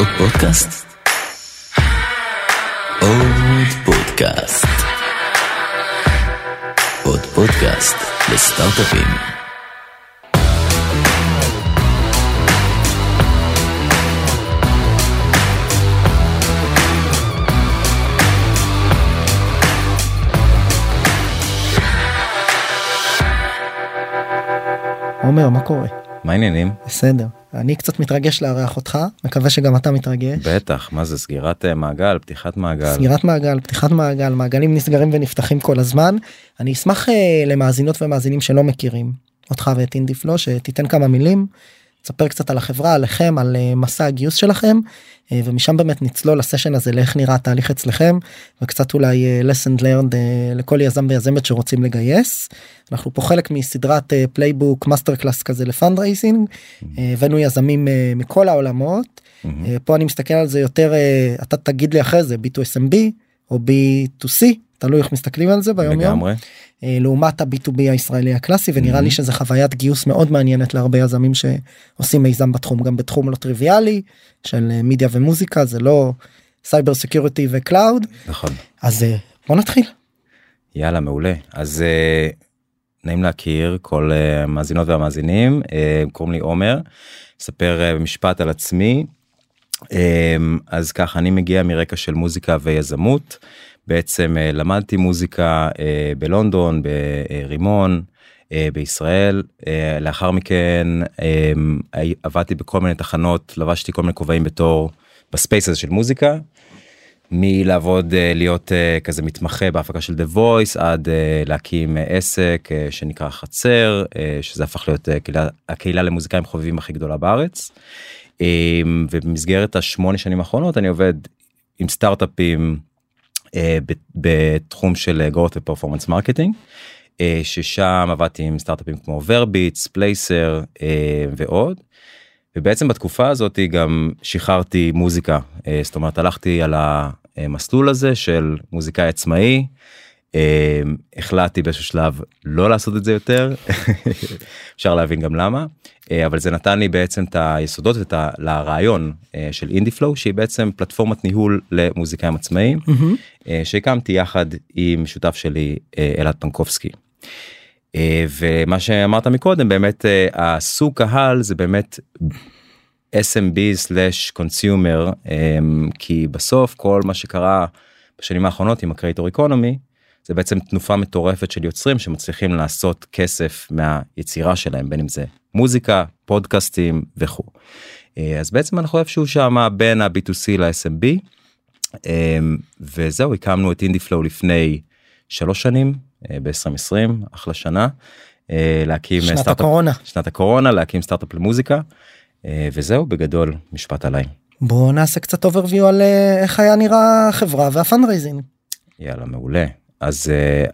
עוד פודקאסט? עוד פודקאסט. עוד פודקאסט לסטארט-אפים. עומר, מה קורה? מה העניינים? בסדר. אני קצת מתרגש לארח אותך, מקווה שגם אתה מתרגש. בטח, מה זה סגירת אה, מעגל, פתיחת מעגל. סגירת מעגל, פתיחת מעגל, מעגלים נסגרים ונפתחים כל הזמן. אני אשמח uh, למאזינות ומאזינים שלא מכירים אותך ואת אינדיפלו, שתיתן כמה מילים, תספר קצת על החברה, עליכם, על uh, מסע הגיוס שלכם, uh, ומשם באמת נצלול לסשן הזה לאיך נראה התהליך אצלכם, וקצת אולי uh, lesson learned לכל יזם ויזמת שרוצים לגייס. אנחנו פה חלק מסדרת playbook master class כזה ל fundraising הבאנו יזמים מכל העולמות. פה אני מסתכל על זה יותר אתה תגיד לי אחרי זה b2smb או b2c תלוי איך מסתכלים על זה ביום יום לגמרי. uh, לעומת ה-b2b הישראלי הקלאסי ונראה Mhm. לי שזה חוויית גיוס מאוד מעניינת להרבה יזמים שעושים מיזם בתחום גם בתחום לא טריוויאלי של uh, מידיה ומוזיקה זה לא cyber security ו cloud נכון. אז uh, בוא נתחיל. יאללה, מעולה. אז אה, נעים להכיר כל אה, המאזינות והמאזינים, אה, קוראים לי עומר, אספר אה, במשפט על עצמי. אה, אז ככה, אני מגיע מרקע של מוזיקה ויזמות. בעצם אה, למדתי מוזיקה אה, בלונדון, ברימון, אה, בישראל. לאחר מכן הי- עבדתי בכל מיני תחנות, לבשתי כל מיני כובעים בתור, ב space הזה של מוזיקה. מלעבוד להיות כזה מתמחה בהפקה של The Voice עד להקים עסק שנקרא חצר שזה הפך להיות אה, קהילה, הקהילה למוזיקאים חובבים הכי גדולה בארץ. אה, ובמסגרת השמונה שנים האחרונות אני עובד עם סטארט-אפים בתחום של אה, growth ו performance marketing. אה, ששם עבדתי עם סטארט-אפים כמו ורביטס, פלייסר אה, ועוד. ובעצם בתקופה הזאת גם שחררתי מוזיקה אה, זאת אומרת הלכתי על המסלול הזה של מוזיקאי עצמאי. אה, החלטתי באיזשהו שלב לא לעשות את זה יותר. אפשר להבין גם למה. אה, אבל זה נתן לי בעצם את היסודות ואת ה- לרעיון אה, של אינדי פלואו שהיא בעצם פלטפורמת ניהול למוזיקאים עצמאיים אה, שהקמתי יחד עם שותף שלי אלעד פנקובסקי. ומה שאמרת מקודם באמת הסוג קהל זה באמת SMB/consumer אה, כי בסוף כל מה שקרה בשנים האחרונות עם הקרייטור איקונומי זה בעצם תנופה מטורפת של יוצרים שמצליחים לעשות כסף מהיצירה שלהם בין אם זה מוזיקה פודקאסטים וכו'. אה, אז בעצם אנחנו איפשהו שם בין ה-B2C ל-SMB אמ, וזהו הקמנו את IndieFlow לפני שלוש שנים ב-2020 אחלה שנה אה, להקים שנת סטארט-אפ- הקורונה. שנת הקורונה להקים סטארט-אפ למוזיקה אה, וזהו בגדול משפט עליי בוא נעשה קצת overview על אה, איך היה נראה החברה וה fundraising. יאללה מעולה אז אה,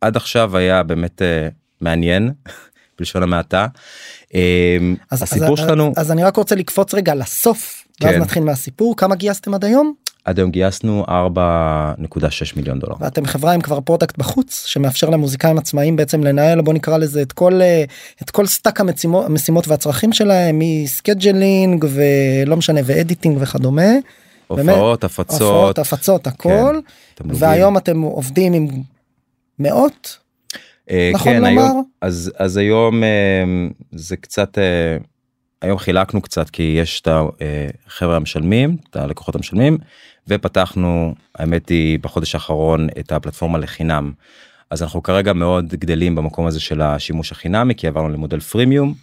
עד עכשיו היה באמת אה, מעניין בלשון המעטה. אה, אז, הסיפור אז, שלנו אז אני רק רוצה לקפוץ רגע לסוף ואז כן. נתחיל מהסיפור כמה גייסתם עד היום עד היום גייסנו 4.6 מיליון דולר. ואתם חברה עם כבר product בחוץ שמאפשר למוזיקאים עצמאיים בעצם לנהל בוא נקרא לזה את כל אה, את כל stack המשימות המשימות והצרכים שלהם מ scheduling ולא משנה ו editing וכדומה. באמת, הופעות הפצות הופעות הפצות הכל תמלוגים. והיום אתם עובדים עם מאות אה, נכון כן, לומר? היום, אז אז היום אה, זה קצת אה, היום חילקנו קצת כי יש את החבר'ה המשלמים את הלקוחות המשלמים ופתחנו האמת היא בחודש האחרון את הפלטפורמה לחינם. אז אנחנו כרגע מאוד גדלים במקום הזה של השימוש החינמי כי עברנו למודל פרימיום.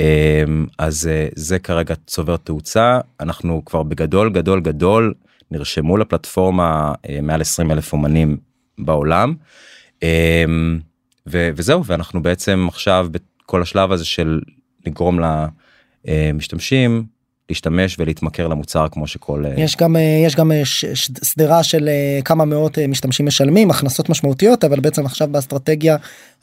אה, אז אה, זה כרגע צובר תאוצה אנחנו כבר בגדול גדול גדול נרשמו לפלטפורמה אה, מעל 20 אלף אומנים בעולם. ו- וזהו ואנחנו בעצם עכשיו בכל השלב הזה של לגרום למשתמשים להשתמש ולהתמכר למוצר כמו שכל אה, יש גם יש גם שדרה של כמה מאות משתמשים משלמים הכנסות משמעותיות אבל בעצם עכשיו באסטרטגיה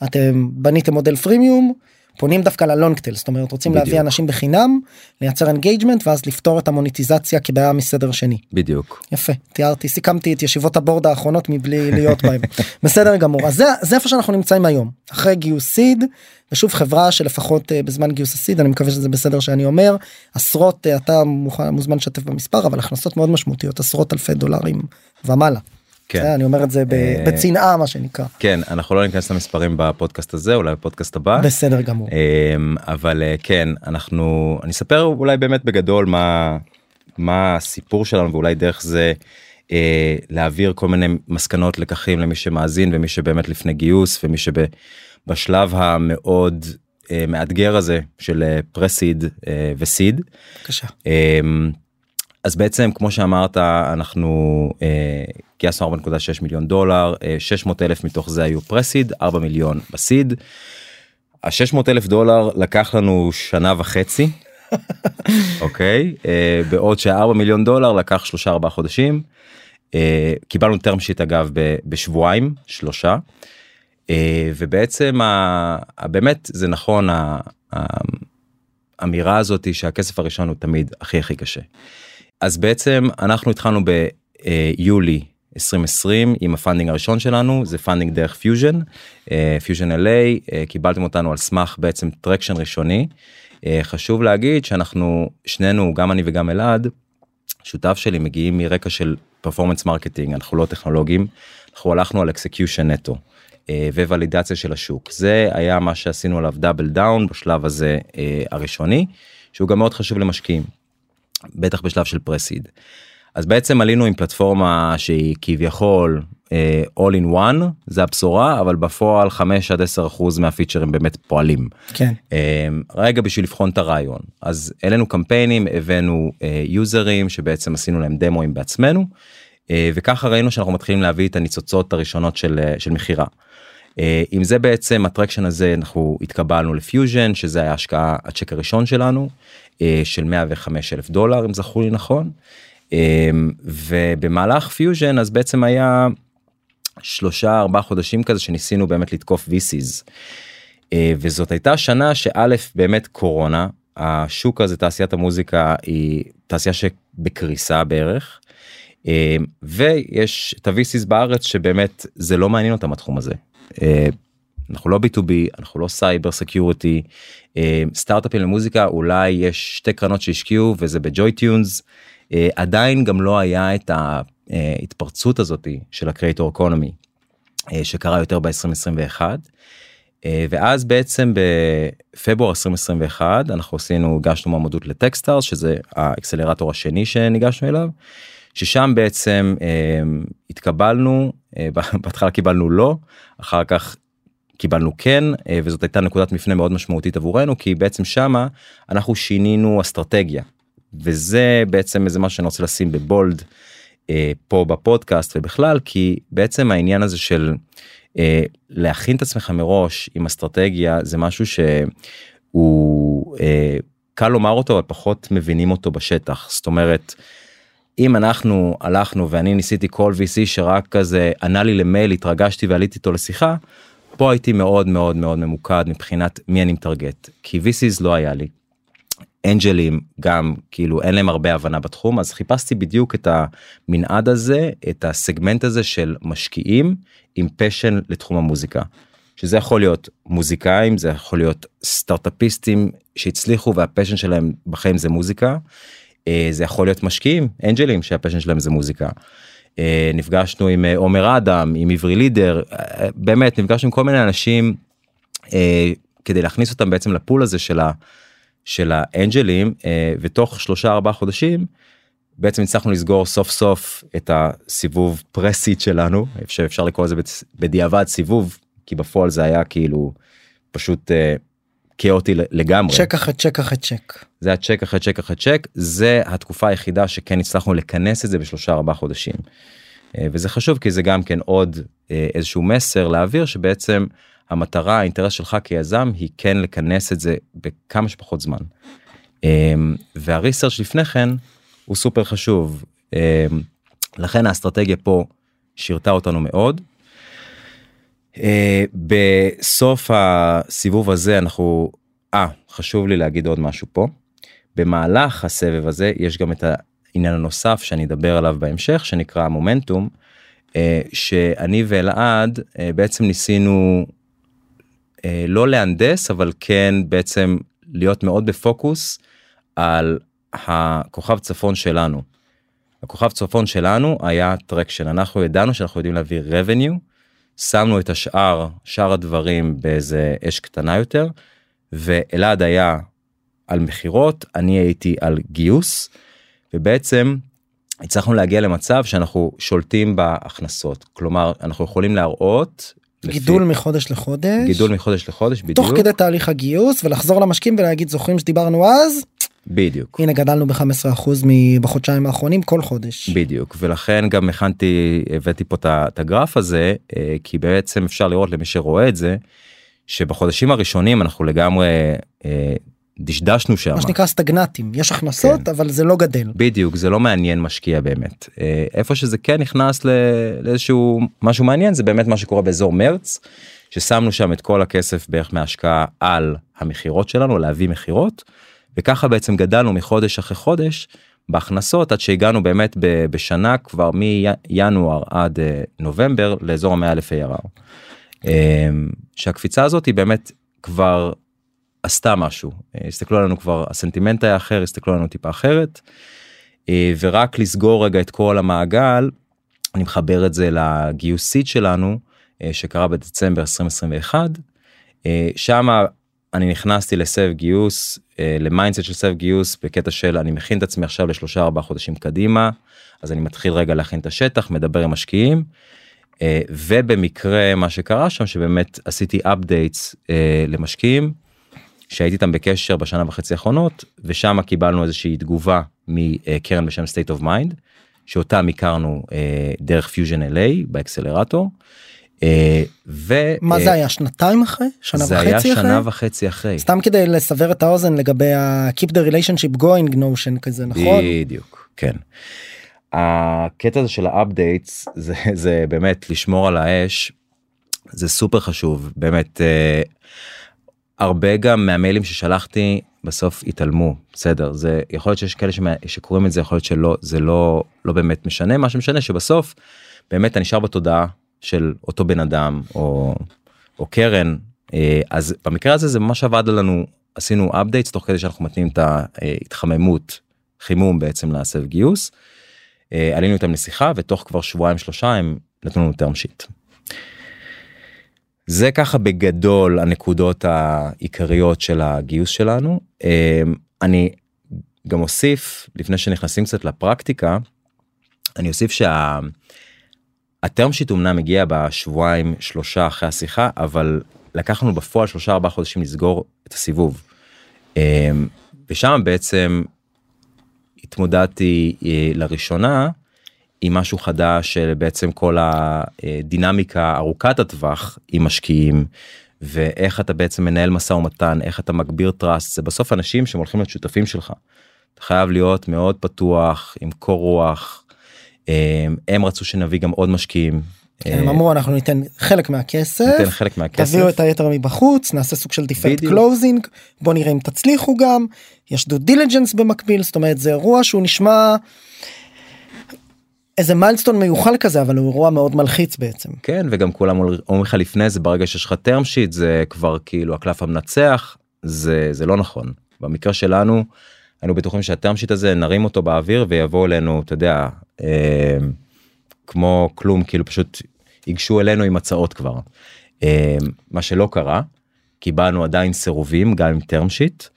אתם בניתם מודל freemium פונים דווקא ל long tail זאת אומרת רוצים בדיוק. להביא אנשים בחינם לייצר engagement ואז לפתור את המוניטיזציה כבעיה מסדר שני. בדיוק. יפה תיארתי סיכמתי את ישיבות ה board האחרונות מבלי להיות בהם בסדר גמור אז זה זה איפה שאנחנו נמצאים היום אחרי גיוס סיד ושוב חברה שלפחות אה, בזמן גיוס הסיד אני מקווה שזה בסדר שאני אומר עשרות אה, אתה מוכן מוזמן לשתף במספר אבל הכנסות מאוד משמעותיות עשרות אלפי דולרים ומעלה. כן. אני אומר את זה אה, בצנעה מה שנקרא כן אנחנו לא ניכנס למספרים בפודקאסט הזה אולי בפודקאסט הבא. בסדר גמור. אמ, אבל אה, כן אנחנו אני אספר אולי באמת בגדול מה מה הסיפור שלנו ואולי דרך זה אה, להעביר כל מיני מסקנות לקחים למי שמאזין ומי שבאמת לפני גיוס ומי שבשלב המאוד מאתגר הזה של פרסיד וסיד. בבקשה. אז בעצם כמו שאמרת אנחנו אה, גייסנו 4.6 מיליון דולר אה, 600 אלף מתוך זה היו פרסיד 4 מיליון בסיד. ה-600 אלף דולר לקח לנו שנה וחצי אוקיי אה, בעוד שה-4 מיליון דולר לקח שלושה ארבעה חודשים. אה, קיבלנו term sheet אגב ב- בשבועיים שלושה. אה, ובעצם ה- ה- באמת זה נכון האמירה הזאת היא שהכסף הראשון הוא תמיד הכי הכי קשה. אז בעצם אנחנו התחלנו ביולי 2020 עם ה funding הראשון שלנו זה funding דרך Fusion Fusion LA אה, קיבלתם אותנו על סמך בעצם traction ראשוני. אה, חשוב להגיד שאנחנו שנינו גם אני וגם אלעד שותף שלי מגיעים מרקע של performance marketing אנחנו לא טכנולוגים אנחנו הלכנו על execution נטו. אה, וולידציה של השוק זה היה מה שעשינו עליו double down בשלב הזה אה, הראשוני שהוא גם מאוד חשוב למשקיעים. בטח בשלב של pre-seed. אז בעצם עלינו עם פלטפורמה שהיא כביכול אה, all in one זה הבשורה אבל בפועל 5 עד 10 אחוז מהפיצ'רים באמת פועלים. כן. אה, רגע בשביל לבחון את הרעיון אז העלינו קמפיינים הבאנו אה, יוזרים שבעצם עשינו להם דמוים בעצמנו אה, וככה ראינו שאנחנו מתחילים להביא את הניצוצות הראשונות של, אה, של מכירה. אה, עם זה בעצם ה traction הזה אנחנו התקבלנו לפיוז'ן שזה היה השקעה הצ'ק הראשון שלנו אה, של 105 אלף דולר אם זכור לי נכון. אה, ובמהלך פיוז'ן אז בעצם היה שלושה ארבעה חודשים כזה שניסינו באמת לתקוף VCs. וזאת הייתה שנה שא' באמת קורונה השוק הזה תעשיית המוזיקה היא תעשייה שבקריסה בערך. ויש את ה-VCs בארץ שבאמת זה לא מעניין אותם התחום הזה. אה, אנחנו לא b2b אנחנו לא cyber security סטארט-אפים למוזיקה אולי יש שתי קרנות שהשקיעו וזה ב JoyTunes אה, עדיין גם לא היה את ההתפרצות הזאתי של ה creator economy אה, שקרה יותר ב-2021. אה, ואז בעצם בפברואר 2021 אנחנו עשינו הגשנו מועמדות לטקסטארס שזה האקסלרטור השני שניגשנו אליו. ששם בעצם אה, התקבלנו אה, בהתחלה קיבלנו לא אחר כך קיבלנו כן אה, וזאת הייתה נקודת מפנה מאוד משמעותית עבורנו כי בעצם שמה אנחנו שינינו אסטרטגיה וזה בעצם איזה משהו שאני רוצה לשים בבולד אה, פה בפודקאסט ובכלל כי בעצם העניין הזה של אה, להכין את עצמך מראש עם אסטרטגיה זה משהו שהוא אה, קל לומר אותו אבל פחות מבינים אותו בשטח זאת אומרת. אם אנחנו הלכנו ואני ניסיתי כל VC שרק כזה ענה לי למייל התרגשתי ועליתי איתו לשיחה. פה הייתי מאוד מאוד מאוד ממוקד מבחינת מי אני מטרגט כי VCs לא היה לי. אנג'לים גם כאילו אין להם הרבה הבנה בתחום אז חיפשתי בדיוק את המנעד הזה את הסגמנט הזה של משקיעים עם passion לתחום המוזיקה. שזה יכול להיות מוזיקאים זה יכול להיות סטארטאפיסטים שהצליחו וה passion שלהם בחיים זה מוזיקה. אה, זה יכול להיות משקיעים אנג'לים שה passion שלהם זה מוזיקה. אה, נפגשנו עם אה, עומר אדם עם עברי לידר באמת נפגשנו עם כל מיני אנשים כדי להכניס אותם בעצם ל pool הזה של ה... של האנג'לים ותוך שלושה ארבעה חודשים בעצם הצלחנו לסגור סוף סוף את הסיבוב pre-seed שלנו שאפשר לקרוא לזה בדיעבד סיבוב כי בפועל זה היה כאילו פשוט כאוטי לגמרי. צ'ק אחרי צ'ק אחרי צ'ק. זה הצ'ק אחרי צ'ק אחרי צ'ק זה התקופה היחידה שכן הצלחנו לכנס את זה בשלושה ארבעה חודשים. וזה חשוב כי זה גם כן עוד איזשהו מסר להעביר שבעצם המטרה האינטרס שלך כיזם היא כן לכנס את זה בכמה שפחות זמן. והריסרצ' לפני כן הוא סופר חשוב לכן האסטרטגיה פה שירתה אותנו מאוד. בסוף הסיבוב הזה אנחנו אה, חשוב לי להגיד עוד משהו פה. במהלך הסבב הזה יש גם את העניין הנוסף שאני אדבר עליו בהמשך שנקרא מומנטום. אה, שאני ואלעד אה, בעצם ניסינו אה, לא להנדס אבל כן בעצם להיות מאוד בפוקוס על הכוכב צפון שלנו. הכוכב צפון שלנו היה traction אנחנו ידענו שאנחנו יודעים להביא revenue שמנו את השאר שאר הדברים באיזה אש קטנה יותר ואלעד היה על מכירות אני הייתי על גיוס ובעצם הצלחנו להגיע למצב שאנחנו שולטים בהכנסות. כלומר אנחנו יכולים להראות גידול לפי... מחודש לחודש? גידול מחודש לחודש בדיוק. תוך כדי תהליך הגיוס ולחזור למשקיעים ולהגיד זוכרים שדיברנו אז בדיוק הנה גדלנו ב-15% בחודשיים האחרונים כל חודש בדיוק ולכן גם הכנתי הבאתי פה את הגרף הזה אה, כי בעצם אפשר לראות למי שרואה את זה שבחודשים הראשונים אנחנו לגמרי אה, דשדשנו שם. מה שנקרא סטגנטים יש הכנסות כן. אבל זה לא גדל. בדיוק זה לא מעניין משקיע באמת אה, איפה שזה כן נכנס לאיזשהו משהו מעניין זה באמת מה שקורה באזור מרץ ששמנו שם את כל הכסף בערך מהשקעה על המכירות שלנו להביא מכירות וככה בעצם גדלנו מחודש אחרי חודש בהכנסות עד שהגענו באמת בשנה כבר מינואר עד אה, נובמבר לאזור המאה אלף ARR. אה, שהקפיצה הזאת היא באמת כבר עשתה משהו. אה, הסתכלו עלינו כבר הסנטימנט היה אחר הסתכלו עלינו טיפה אחרת. אה, ורק לסגור רגע את כל המעגל אני מחבר את זה לגיוס seed שלנו שקרה בדצמבר 2021 שם אני נכנסתי לסבב גיוס ל mindset של סבב גיוס בקטע של אני מכין את עצמי עכשיו לשלושה ארבעה חודשים קדימה אז אני מתחיל רגע להכין את השטח מדבר עם משקיעים. ובמקרה מה שקרה שם שבאמת עשיתי updates למשקיעים שהייתי איתם בקשר בשנה וחצי האחרונות ושם קיבלנו איזושהי תגובה מקרן בשם state of mind שאותם הכרנו אה, דרך פיוז'ן LA באקסלרטור. אה, ו... מה זה היה שנתיים אחרי? שנה זה וחצי היה אחרי? שנה וחצי אחרי. סתם כדי לסבר את האוזן לגבי ה- keep the relationship going notion כזה נכון? בדיוק כן. הקטע הזה של ה updates זה זה באמת לשמור על האש זה סופר חשוב. באמת. הרבה גם מהמיילים ששלחתי בסוף התעלמו בסדר? זה יכול להיות שיש כאלה שקוראים את זה יכול להיות שלא זה לא לא באמת משנה. מה שמשנה שבסוף באמת אתה נשאר בתודעה של אותו בן אדם או או קרן אה, אז במקרה הזה זה ממש עבד לנו עשינו updates תוך כדי שאנחנו מתנים את ההתחממות חימום בעצם להסב גיוס. אה, עלינו איתם לשיחה ותוך כבר שבועיים שלושה הם נתנו לנו term sheet. זה ככה בגדול הנקודות העיקריות של הגיוס שלנו. אני גם אוסיף לפני שנכנסים קצת לפרקטיקה אני אוסיף שהטרם שיט אמנם מגיע בשבועיים שלושה אחרי השיחה אבל לקחנו בפועל שלושה ארבעה חודשים לסגור את הסיבוב. אמ, ושם בעצם התמודדתי אה, לראשונה עם משהו חדש של בעצם כל הדינמיקה ארוכת הטווח עם משקיעים ואיך אתה בעצם מנהל משא ומתן איך אתה מגביר trust זה בסוף אנשים שהם הולכים להיות שותפים שלך. אתה חייב להיות מאוד פתוח עם קור רוח. הם, הם רצו שנביא גם עוד משקיעים. כן, הם אמרו אנחנו ניתן חלק מהכסף, ניתן חלק מהכסף, תביאו את היתר מבחוץ, נעשה סוג של deferred closing, בוא נראה אם תצליחו גם, יש due diligence במקביל, זאת אומרת זה אירוע שהוא נשמע איזה milestone מיוחל כזה אבל הוא אירוע מאוד מלחיץ בעצם. כן וגם כולם אומרים לך לפני זה ברגע שיש לך term sheet זה כבר כאילו הקלף המנצח. זה זה לא נכון. במקרה שלנו היינו בטוחים שה term sheet הזה נרים אותו באוויר ויבוא אלינו אתה יודע אה, כמו כלום כאילו פשוט ייגשו אלינו עם הצעות כבר אה, מה שלא קרה קיבלנו עדיין סירובים גם עם term sheet.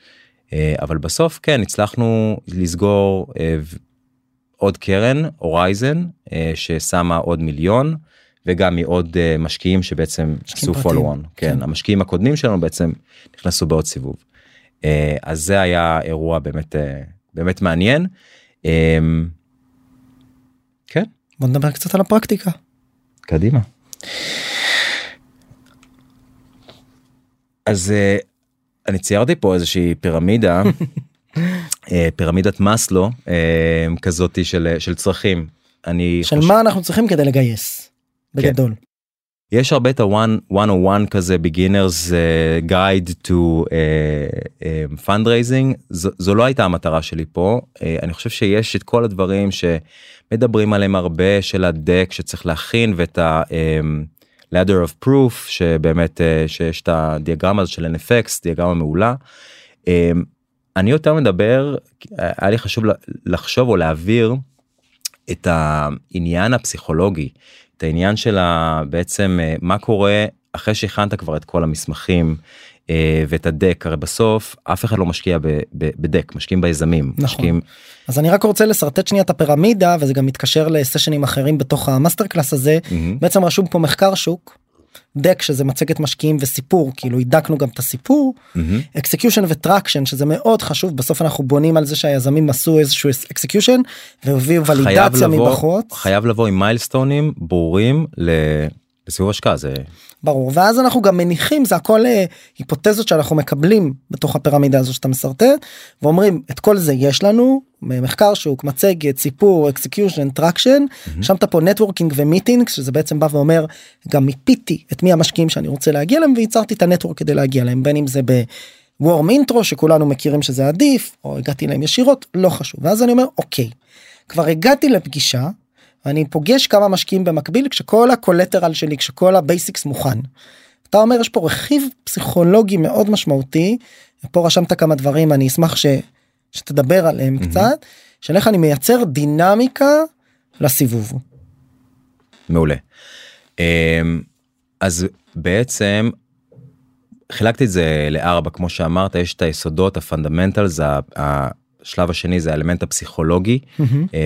אה, אבל בסוף כן הצלחנו לסגור אה, עוד קרן הורייזן אה, ששמה עוד מיליון וגם מעוד אה, משקיעים שבעצם עשו פולו כן. כן המשקיעים הקודמים שלנו בעצם נכנסו בעוד סיבוב. אה, אז זה היה אירוע באמת באמת מעניין. כן. בוא נדבר קצת על הפרקטיקה. קדימה. אז אני ציירתי פה איזושהי פירמידה אה, פירמידת מאסלו אה, כזאתי של של צרכים. אני של חושב... מה אנחנו צריכים כדי לגייס. בגדול. כן. יש הרבה את ה-101 כזה beginners uh, guide to uh, uh, fundraising זו, זו לא הייתה המטרה שלי פה uh, אני חושב שיש את כל הדברים שמדברים עליהם הרבה של הדק שצריך להכין ואת ה... um, ladder of proof שבאמת uh, שיש את הדיאגרמה של NFX דיאגרמה מעולה. Um, אני יותר מדבר היה לי חשוב לחשוב או להעביר את העניין הפסיכולוגי את העניין של בעצם אה, מה קורה אחרי שהכנת כבר את כל המסמכים אה, ואת הדק הרי בסוף אף אחד לא משקיע בדק משקיעים ביזמים נכון. משקיעים. אז אני רק רוצה לשרטט שנייה את הפירמידה וזה גם מתקשר לסשנים אחרים בתוך ה master class הזה mm-hmm. בעצם רשום פה מחקר שוק deck שזה מצגת משקיעים וסיפור כאילו הידקנו גם את הסיפור execution mm-hmm. ו traction שזה מאוד חשוב בסוף אנחנו בונים על זה שהיזמים עשו איזשהו execution והביאו ולידציה מבחוץ חייב לבוא עם מיילסטונים ברורים לסיבוב השקעה זה ברור ואז אנחנו גם מניחים זה הכל אה, היפותזות שאנחנו מקבלים בתוך הפירמידה הזו שאתה מסרטט ואומרים את כל זה יש לנו מחקר שוק מצגת סיפור execution traction שם אתה פה networking ו meeting שזה בעצם בא ואומר גם מיפיתי את מי המשקיעים שאני רוצה להגיע להם וייצרתי את ה network כדי להגיע להם בין אם זה ב... warm intro שכולנו מכירים שזה עדיף או הגעתי להם ישירות לא חשוב. ואז אני אומר אוקיי כבר הגעתי לפגישה אני פוגש כמה משקיעים במקביל כשכל ה collateral שלי כשכל ה basics מוכן. אתה אומר יש פה רכיב פסיכולוגי מאוד משמעותי פה רשמת כמה דברים אני אשמח ש, שתדבר עליהם mm-hmm. קצת של איך אני מייצר דינמיקה לסיבוב. מעולה. אמ, אז בעצם חילקתי את זה לארבע כמו שאמרת יש את היסודות ה fundamentals השלב השני זה האלמנט הפסיכולוגי mm-hmm.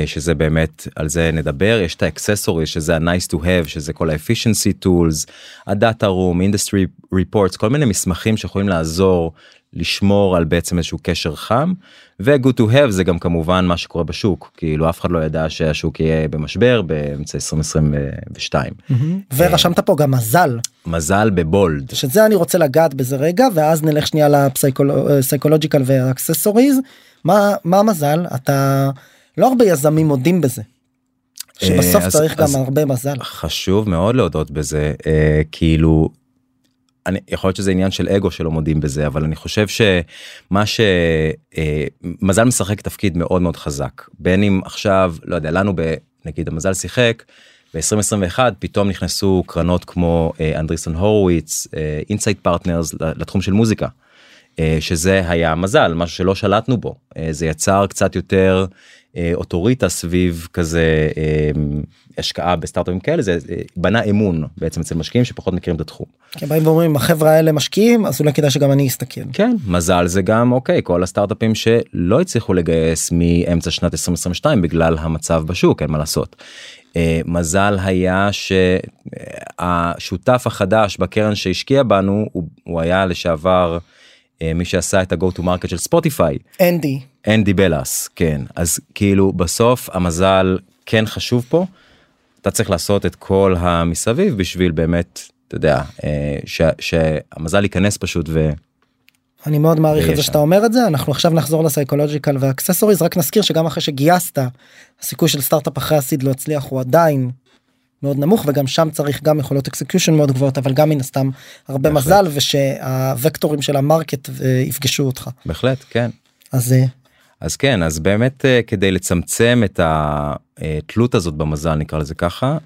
שזה באמת על זה נדבר יש את ה accessory שזה ה-nice to have שזה כל ה-efficiency tools ה data room industry reports כל מיני מסמכים שיכולים לעזור לשמור על בעצם איזשהו קשר חם ו-good to have זה גם כמובן מה שקורה בשוק כאילו אף אחד לא ידע שהשוק יהיה במשבר באמצע 2022. Mm-hmm. ורשמת פה גם מזל. מזל ב bold. שזה אני רוצה לגעת בזה רגע ואז נלך שנייה ל psychological ו accessories מה מה המזל אתה לא הרבה יזמים מודים בזה. שבסוף אז, צריך אז גם הרבה מזל. חשוב מאוד להודות בזה אה, כאילו אני יכול להיות שזה עניין של אגו שלא מודים בזה אבל אני חושב שמה שמזל אה, משחק תפקיד מאוד מאוד חזק בין אם עכשיו לא יודע לנו נגיד המזל שיחק. ב-2021 פתאום נכנסו קרנות כמו אה, אנדריסן הורוביץ אינסייט פרטנרס לתחום של מוזיקה. אה, שזה היה מזל משהו שלא שלטנו בו אה, זה יצר קצת יותר אה, אוטוריטה סביב כזה השקעה בסטארטאפים כאלה זה בנה אמון בעצם אצל משקיעים שפחות מכירים את התחום. כן, באים ואומרים החברה האלה משקיעים אז אולי כדאי שגם אני אסתכל. כן מזל זה גם אוקיי כל הסטארטאפים שלא הצליחו לגייס מאמצע שנת 2022 בגלל המצב בשוק אין מה לעשות. מזל היה שהשותף החדש בקרן שהשקיע בנו הוא, הוא היה לשעבר. אה, מי שעשה את ה-go to market של ספוטיפיי. אנדי. אנדי בלאס, כן. אז כאילו בסוף המזל כן חשוב פה. אתה צריך לעשות את כל המסביב בשביל באמת, אתה יודע, אה, ש, שהמזל ייכנס פשוט ו... אני מאוד מעריך את זה שאתה אומר את זה אנחנו עכשיו נחזור ל psychological ו accessories רק נזכיר שגם אחרי שגייסת הסיכוי של סטארט-אפ אחרי ה seed לא הצליח הוא עדיין מאוד נמוך וגם שם צריך גם יכולות execution מאוד גבוהות אבל גם מן הסתם הרבה בהחלט. מזל ושהווקטורים של המרקט אה, יפגשו אותך. בהחלט כן. אז אה, אז כן אז באמת אה, כדי לצמצם את התלות הזאת במזל נקרא לזה ככה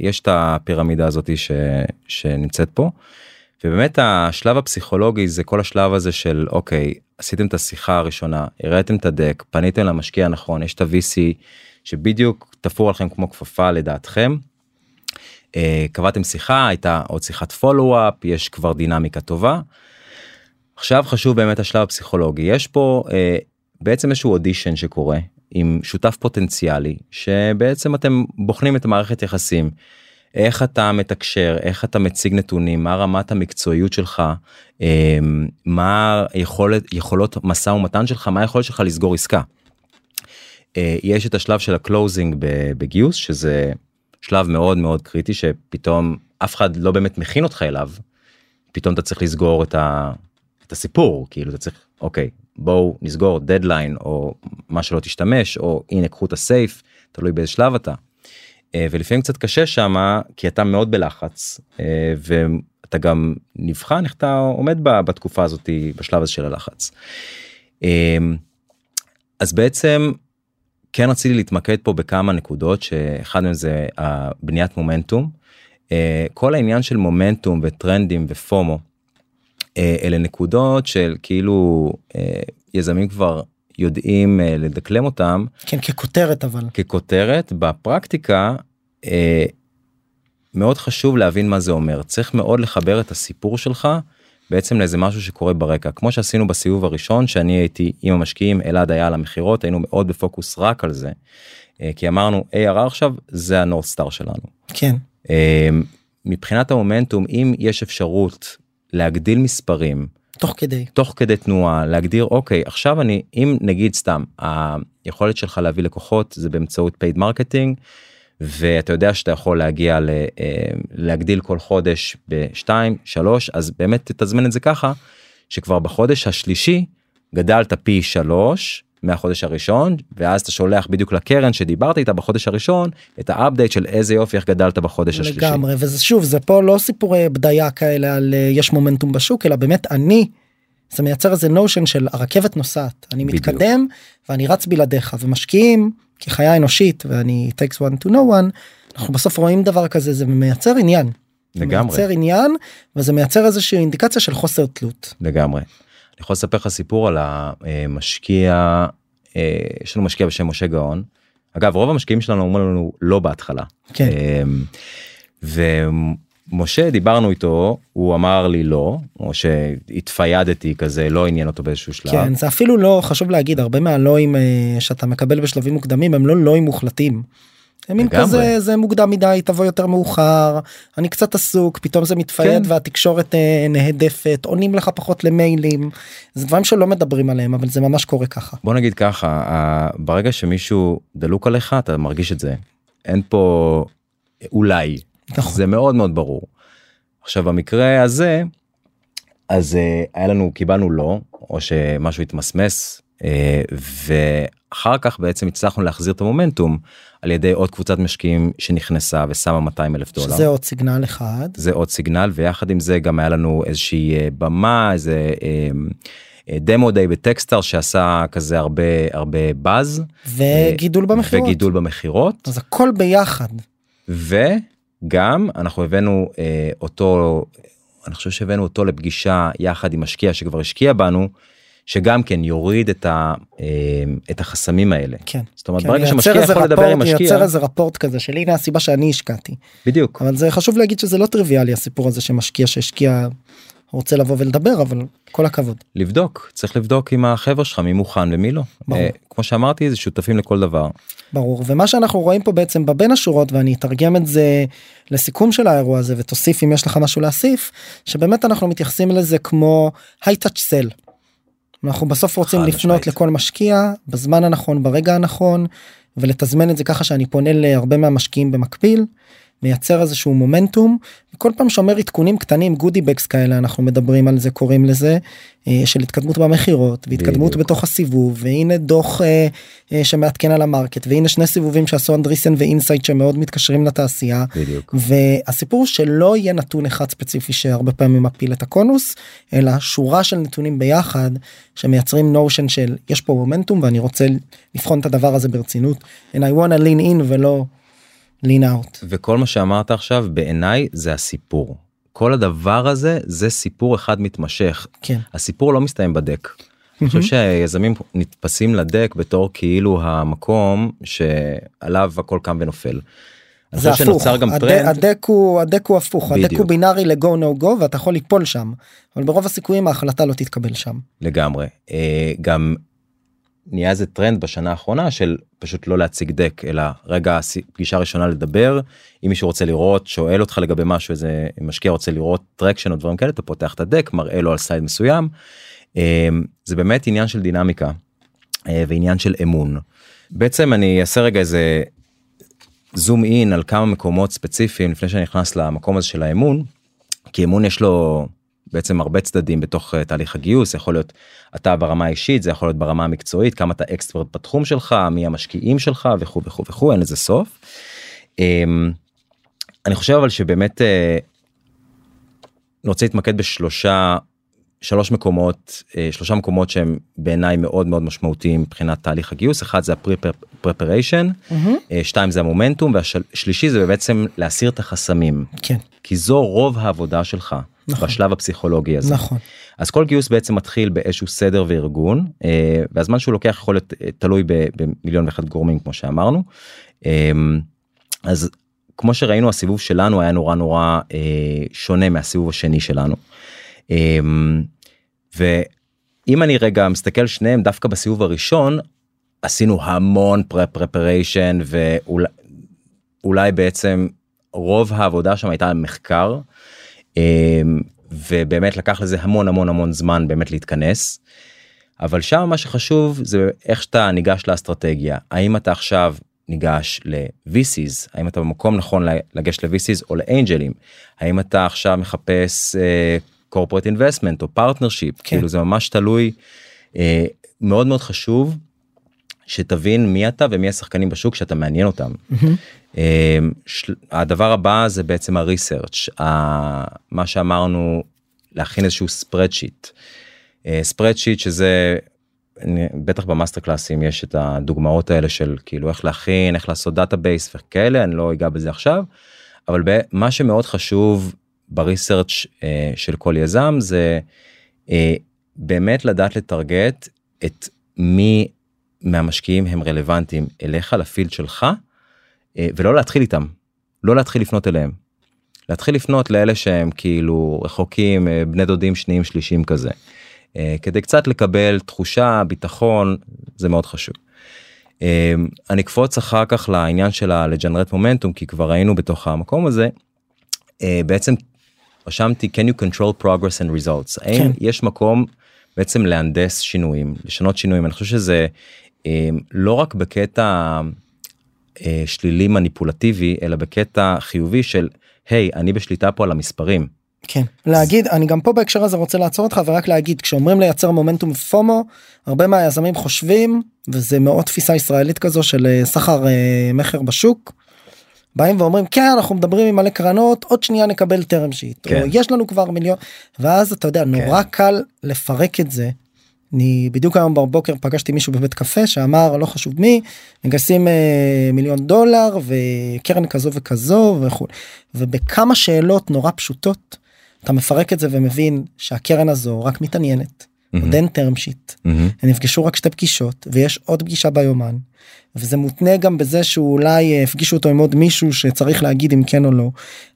יש את הפירמידה הזאת ש, שנמצאת פה. ובאמת השלב הפסיכולוגי זה כל השלב הזה של אוקיי עשיתם את השיחה הראשונה הראיתם את הדק פניתם למשקיע הנכון יש את ה-VC שבדיוק תפור עליכם כמו כפפה לדעתכם קבעתם שיחה הייתה עוד שיחת follow-up יש כבר דינמיקה טובה. עכשיו חשוב באמת השלב הפסיכולוגי יש פה אה, בעצם איזשהו אודישן שקורה עם שותף פוטנציאלי שבעצם אתם בוחנים את המערכת יחסים. איך אתה מתקשר איך אתה מציג נתונים מה רמת המקצועיות שלך אה, מה יכולת יכולות משא ומתן שלך מה היכולת שלך לסגור עסקה. אה, יש את השלב של ה closing בגיוס שזה שלב מאוד מאוד קריטי שפתאום אף אחד לא באמת מכין אותך אליו. פתאום אתה צריך לסגור את, ה, את הסיפור כאילו אתה צריך אוקיי בואו נסגור דדליין או מה שלא תשתמש או הנה קחו את הסייף תלוי באיזה שלב אתה. אה, ולפעמים קצת קשה שמה כי אתה מאוד בלחץ אה, ואתה גם נבחן איך אתה עומד בתקופה הזאת בשלב הזה של הלחץ. אה, אז בעצם כן רציתי להתמקד פה בכמה נקודות שאחד מהם זה הבניית מומנטום. אה, כל העניין של מומנטום וטרנדים ופומו אה, אלה נקודות של כאילו אה, יזמים כבר יודעים אה, לדקלם אותם. כן ככותרת אבל. ככותרת בפרקטיקה אה, מאוד חשוב להבין מה זה אומר. צריך מאוד לחבר את הסיפור שלך בעצם לאיזה משהו שקורה ברקע. כמו שעשינו בסיבוב הראשון שאני הייתי עם המשקיעים אלעד היה על המכירות היינו מאוד בפוקוס רק על זה אה, כי אמרנו ARR עכשיו זה הנורד סטאר שלנו. כן. אה, מבחינת המומנטום אם יש אפשרות להגדיל מספרים תוך כדי. תוך כדי תנועה להגדיר אוקיי עכשיו אני אם נגיד סתם היכולת שלך להביא לקוחות זה באמצעות paid marketing ואתה יודע שאתה יכול להגיע ל, אה, להגדיל כל חודש בשתיים שלוש אז באמת תתזמן את זה ככה שכבר בחודש השלישי גדלת פי שלוש מהחודש הראשון ואז אתה שולח בדיוק לקרן שדיברת איתה בחודש הראשון את האפדייט של איזה יופי איך גדלת בחודש השלישי. לגמרי וזה שוב זה פה לא סיפורי בדיה כאלה על אה, יש מומנטום בשוק אלא באמת אני. זה מייצר איזה נושן של הרכבת נוסעת אני בדיוק. מתקדם ואני רץ בלעדיך ומשקיעים כחיה אנושית ואני takes one to no one אנחנו בסוף רואים דבר כזה זה מייצר עניין. לגמרי. מייצר עניין וזה מייצר איזושהי אינדיקציה של חוסר תלות. לגמרי. אני יכול לספר לך סיפור על המשקיע, אה, יש לנו משקיע בשם משה גאון. אגב רוב המשקיעים שלנו אומרים לנו לא בהתחלה. כן. אה, ומשה דיברנו איתו הוא אמר לי לא או שהתפיידתי כזה לא עניין אותו באיזשהו שלב. כן זה אפילו לא חשוב להגיד הרבה מהלואים אה, שאתה מקבל בשלבים מוקדמים הם לא לואים מוחלטים. הם מין. כזה זה מוקדם מדי תבוא יותר מאוחר אני קצת עסוק פתאום זה מתפייד כן. והתקשורת אה, נהדפת עונים לך פחות למיילים זה דברים שלא מדברים עליהם אבל זה ממש קורה ככה. בוא נגיד ככה ברגע שמישהו דלוק עליך אתה מרגיש את זה אין פה אולי נכון. זה מאוד מאוד ברור. עכשיו במקרה הזה אז אה, היה לנו קיבלנו לא או שמשהו התמסמס אה, ואחר כך בעצם הצלחנו להחזיר את המומנטום על ידי עוד קבוצת משקיעים שנכנסה ושמה 200 אלף דולר. זה עוד סיגנל אחד. זה עוד סיגנל ויחד עם זה גם היה לנו איזושהי אה, במה איזה דמו דיי בטקסטאר שעשה כזה הרבה הרבה באז וגידול במכירות. וגידול במכירות אז הכל ביחד. וגם אנחנו הבאנו אה, אותו אני חושב שהבאנו אותו לפגישה יחד עם משקיע שכבר השקיע בנו שגם כן יוריד את, ה, אה, את החסמים האלה. כן. זאת אומרת כן, ברגע שמשקיע יכול לדבר עם רפורט, משקיע ייצר איזה רפורט כזה של הנה הסיבה שאני השקעתי. בדיוק אבל זה חשוב להגיד שזה לא טריוויאלי הסיפור הזה שמשקיע שהשקיע רוצה לבוא ולדבר אבל כל הכבוד. לבדוק צריך לבדוק עם החבר'ה שלך מי מוכן ומי לא. ברור. אה, כמו שאמרתי זה שותפים לכל דבר. ברור ומה שאנחנו רואים פה בעצם בבין השורות ואני אתרגם את זה לסיכום של האירוע הזה ותוסיף אם יש לך משהו להוסיף שבאמת אנחנו מתייחסים לזה כמו היי טאץ' סל. אנחנו בסוף רוצים לפנות משמעית. לכל משקיע בזמן הנכון ברגע הנכון ולתזמן את זה ככה שאני פונה להרבה מהמשקיעים במקביל. מייצר איזשהו מומנטום וכל פעם שאומר עדכונים קטנים גודי בקס כאלה אנחנו מדברים על זה קוראים לזה אה, של התקדמות במכירות והתקדמות בדיוק. בתוך הסיבוב והנה דוח אה, אה, שמעדכן על ה market והנה שני סיבובים שעשו אנדריסן ואינסייט שמאוד מתקשרים לתעשייה בדיוק. והסיפור שלא יהיה נתון אחד ספציפי שהרבה פעמים מפיל את הקונוס אלא שורה של נתונים ביחד שמייצרים notion של יש פה מומנטום ואני רוצה לבחון את הדבר הזה ברצינות and I wanna lean in ולא lean out. וכל מה שאמרת עכשיו בעיניי זה הסיפור. כל הדבר הזה זה סיפור אחד מתמשך. כן. הסיפור לא מסתיים ב deck. אני חושב שיזמים נתפסים ל deck בתור כאילו המקום שעליו הכל קם ונופל. זה הפוך, הד- טרנד, הדק הוא הדק הוא הפוך, הדק בדיוק. הוא בינארי ל go no go ואתה יכול ליפול שם, אבל ברוב הסיכויים ההחלטה לא תתקבל שם. לגמרי. אה, גם נהיה איזה טרנד בשנה האחרונה של פשוט לא להציג deck אלא רגע פגישה ראשונה לדבר אם מישהו רוצה לראות שואל אותך לגבי משהו איזה משקיע רוצה לראות traction או דברים כאלה אתה פותח את ה deck מראה לו על slide מסוים. אה, זה באמת עניין של דינמיקה אה, ועניין של אמון. בעצם אני אעשה רגע איזה זום אין על כמה מקומות ספציפיים לפני שאני נכנס למקום הזה של האמון. כי אמון יש לו בעצם הרבה צדדים בתוך אה, תהליך הגיוס. יכול להיות אתה ברמה האישית זה יכול להיות ברמה המקצועית כמה אתה אקספרט בתחום שלך מי המשקיעים שלך וכו' וכו' וכו' אין לזה סוף. אמ, אני חושב אבל שבאמת אה, אני רוצה להתמקד בשלושה שלוש מקומות אה, שלושה מקומות שהם בעיניי מאוד מאוד משמעותיים מבחינת תהליך הגיוס. אחד זה הפרפריישן שתיים זה המומנטום והשלישי זה בעצם להסיר את החסמים. כן. כי זו רוב העבודה שלך נכון. בשלב הפסיכולוגי הזה. נכון אז כל גיוס בעצם מתחיל באיזשהו סדר וארגון אה, והזמן שהוא לוקח יכול להיות אה, תלוי במיליון ואחד גורמים כמו שאמרנו. אה, אז כמו שראינו הסיבוב שלנו היה נורא נורא שונה מהסיבוב השני שלנו. ואם אני רגע מסתכל שניהם דווקא בסיבוב הראשון עשינו המון פרפריישן ואולי אולי בעצם רוב העבודה שם הייתה על מחקר. אה, ובאמת לקח לזה המון המון המון זמן באמת להתכנס. אבל שם מה שחשוב זה איך שאתה ניגש לאסטרטגיה. האם אתה עכשיו ניגש ל-VCs האם אתה במקום נכון לגשת ל-VCs או לאנג'לים האם אתה עכשיו מחפש uh, corporate investment או partnership? כן. כאילו זה ממש תלוי uh, מאוד מאוד חשוב שתבין מי אתה ומי השחקנים בשוק שאתה מעניין אותם. Mm-hmm. הדבר הבא זה בעצם הריסרצ' מה שאמרנו להכין איזשהו ספרדשיט. ספרדשיט שזה בטח ב master classים יש את הדוגמאות האלה של כאילו איך להכין איך לעשות database וכאלה אני לא אגע בזה עכשיו. אבל מה שמאוד חשוב ב research של כל יזם זה באמת לדעת לטרגט את מי מהמשקיעים הם רלוונטיים אליך לפילד שלך ולא להתחיל איתם לא להתחיל לפנות אליהם. להתחיל לפנות לאלה שהם כאילו רחוקים בני דודים שניים שלישים כזה כדי קצת לקבל תחושה ביטחון זה מאוד חשוב. אני אקפוץ אחר כך לעניין של הלג'נרט מומנטום כי כבר היינו בתוך המקום הזה בעצם רשמתי can you control progress and results כן. האם יש מקום בעצם להנדס שינויים לשנות שינויים אני חושב שזה לא רק בקטע שלילי מניפולטיבי אלא בקטע חיובי של היי hey, אני בשליטה פה על המספרים. כן להגיד אני גם פה בהקשר הזה רוצה לעצור אותך ורק להגיד כשאומרים לייצר מומנטום פומו הרבה מהיזמים חושבים וזה מאוד תפיסה ישראלית כזו של סחר מכר בשוק. באים ואומרים כן אנחנו מדברים עם מלא קרנות עוד שנייה נקבל טרם שיט כן. או יש לנו כבר מיליון ואז אתה יודע נורא כן. קל לפרק את זה אני בדיוק היום בבוקר פגשתי מישהו בבית קפה שאמר לא חשוב מי מגייסים אה, מיליון דולר וקרן כזו וכזו וכו' ובכמה שאלות נורא פשוטות אתה מפרק את זה ומבין שהקרן הזו רק מתעניינת. Mm-hmm. עוד אין term sheet, mm-hmm. הם נפגשו רק שתי פגישות ויש עוד פגישה ביומן וזה מותנה גם בזה שאולי הפגישו אותו עם עוד מישהו שצריך להגיד אם כן או לא.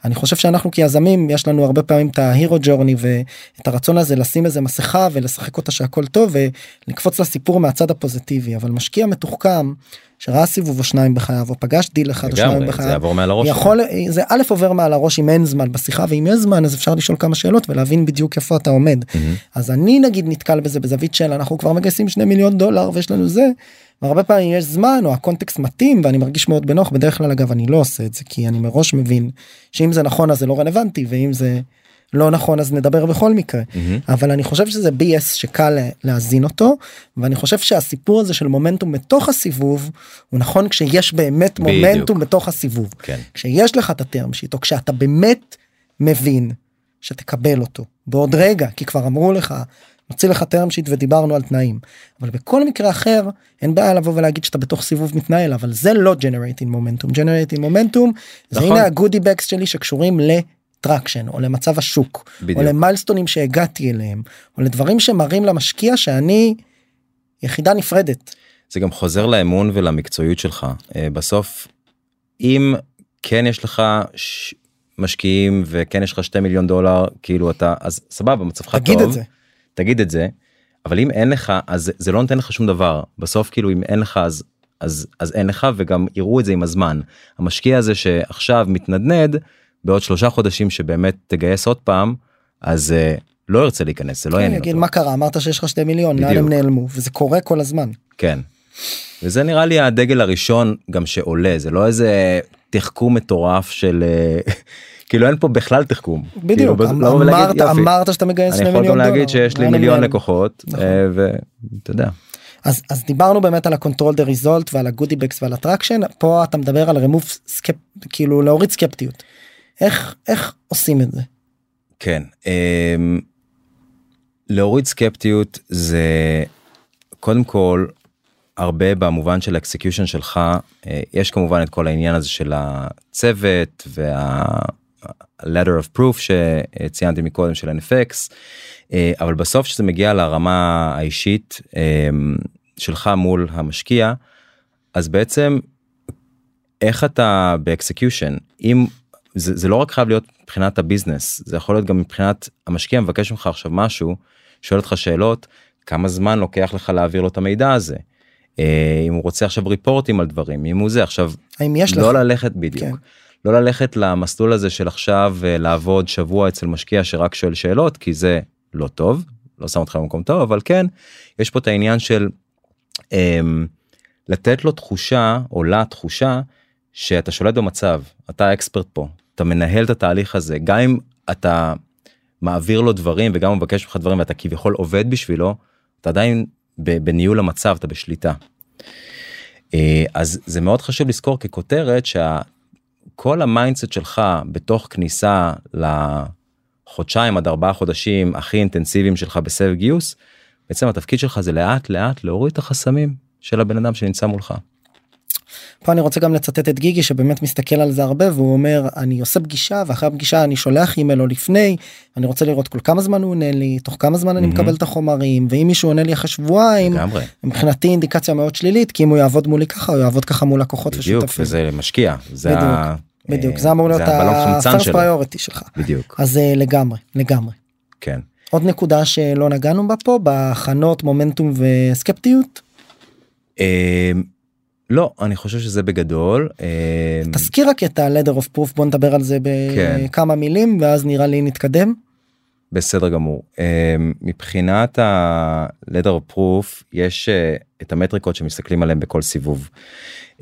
אני חושב שאנחנו כיזמים יש לנו הרבה פעמים את ההירו ג'ורני ואת הרצון הזה לשים איזה מסכה ולשחק אותה שהכל טוב ולקפוץ לסיפור מהצד הפוזיטיבי אבל משקיע מתוחכם שראה סיבוב או שניים בחייו או פגש דיל אחד או שניים בחייו זה יעבור מעל הראש יכול זה א' עובר מעל הראש אם אין זמן בשיחה ואם יש זמן אז אפשר לשאול כמה שאלות ולהבין בדיוק איפה אתה עומד mm-hmm. אז אני נגיד נתקל בזה בזווית של אנחנו כבר מגייסים שני מיליון דולר ויש לנו זה. והרבה פעמים יש זמן או ה context מתאים ואני מרגיש מאוד בנוח בדרך כלל אגב אני לא עושה את זה כי אני מראש מבין שאם זה נכון אז זה לא רלוונטי ואם זה לא נכון אז נדבר בכל מקרה mm-hmm. אבל אני חושב שזה BS שקל להזין אותו ואני חושב שהסיפור הזה של מומנטום בתוך הסיבוב הוא נכון כשיש באמת בדיוק. מומנטום בתוך הסיבוב כן. כשיש לך את ה term sheet או כשאתה באמת מבין שתקבל אותו בעוד רגע כי כבר אמרו לך נוציא לך term sheet ודיברנו על תנאים אבל בכל מקרה אחר אין בעיה לבוא ולהגיד שאתה בתוך סיבוב מתנהל אבל זה לא generating momentum generating momentum זה נכון. הנה ה goody bags שלי שקשורים ל traction או למצב השוק בדיוק. או ל milestoneים שהגעתי אליהם או לדברים שמראים למשקיע שאני יחידה נפרדת. זה גם חוזר לאמון ולמקצועיות שלך אה, בסוף אם כן יש לך ש... משקיעים וכן יש לך שתי מיליון דולר כאילו אתה אז סבבה מצבך טוב. תגיד את זה. תגיד את זה אבל אם אין לך אז זה לא נותן לך שום דבר בסוף כאילו אם אין לך אז אז אז אין לך וגם יראו את זה עם הזמן המשקיע הזה שעכשיו מתנדנד בעוד שלושה חודשים שבאמת תגייס עוד פעם אז uh, לא ירצה להיכנס זה לא כן, יעניין אותו. מה קרה אמרת שיש לך שתי מיליון לאן הם נעלמו וזה קורה כל הזמן. כן. וזה נראה לי הדגל הראשון גם שעולה זה לא איזה תחכום מטורף של אה, כאילו אין פה בכלל תחכום. בדיוק כאילו, לבוא ולהגיד, אמרת יופי, אמרת שאתה מגייס אני שני יכול מיליון גם דולר. להגיד שיש לי מיליון? לקוחות נכון. אה, ואתה יודע. אז אז דיברנו באמת על ה-control the result ועל ה-goodie ועל ה traction פה אתה מדבר על remove skep... כאילו להוריד סקפטיות. איך איך עושים את זה. כן. אמ, להוריד סקפטיות זה קודם כל הרבה במובן של ה execution שלך אה, יש כמובן את כל העניין הזה של הצוות וה... letter of proof שציינתי מקודם של NFX אה, אבל בסוף שזה מגיע לרמה האישית אה, שלך מול המשקיע אז בעצם איך אתה ב execution אם זה, זה לא רק חייב להיות מבחינת ה business זה יכול להיות גם מבחינת המשקיע מבקש ממך עכשיו משהו שואל אותך שאלות כמה זמן לוקח לך להעביר לו את המידע הזה. אה, אם הוא רוצה עכשיו reportים על דברים אם הוא זה עכשיו האם יש לא לך ללכת בדיוק כן. לא ללכת למסלול הזה של עכשיו אה, לעבוד שבוע אצל משקיע שרק שואל שאלות כי זה לא טוב לא שם אותך במקום טוב אבל כן יש פה את העניין של אמ, לתת לו תחושה או לה תחושה שאתה שולט במצב אתה ה expert פה אתה מנהל את התהליך הזה גם אם אתה מעביר לו דברים וגם הוא מבקש ממך דברים ואתה כביכול עובד בשבילו אתה עדיין בניהול המצב אתה בשליטה. אה, אז זה מאוד חשוב לזכור ככותרת שכל ה mindset שלך בתוך כניסה לחודשיים עד ארבעה חודשים הכי אינטנסיביים שלך בסבב גיוס בעצם התפקיד שלך זה לאט לאט להוריד את החסמים של הבן אדם שנמצא מולך. פה אני רוצה גם לצטט את גיגי שבאמת מסתכל על זה הרבה והוא אומר אני עושה פגישה ואחרי הפגישה אני שולח אימייל או לפני אני רוצה לראות כל כמה זמן הוא עונה לי תוך כמה זמן אני מהמם. מקבל את החומרים ואם מישהו עונה לי אחרי שבועיים לגמרי מבחינתי אינדיקציה מאוד שלילית כי אם הוא יעבוד מולי ככה הוא יעבוד ככה מול לקוחות בדיוק ושותפים. וזה משקיע זה בדיוק, בדיוק אה, זה אמור להיות הבלון חמצן ה-first priority שלך בדיוק אז אה, לגמרי לגמרי. כן. עוד נקודה שלא נגענו בה פה בהכנות מומנטום וסקפטיות אה, לא אני חושב שזה בגדול אה, תזכיר רק את ה-letter of proof בוא נדבר על זה כן. בכמה מילים ואז נראה לי נתקדם. בסדר גמור אה, מבחינת ה-letter of proof יש אה, את המטריקות שמסתכלים עליהם בכל סיבוב.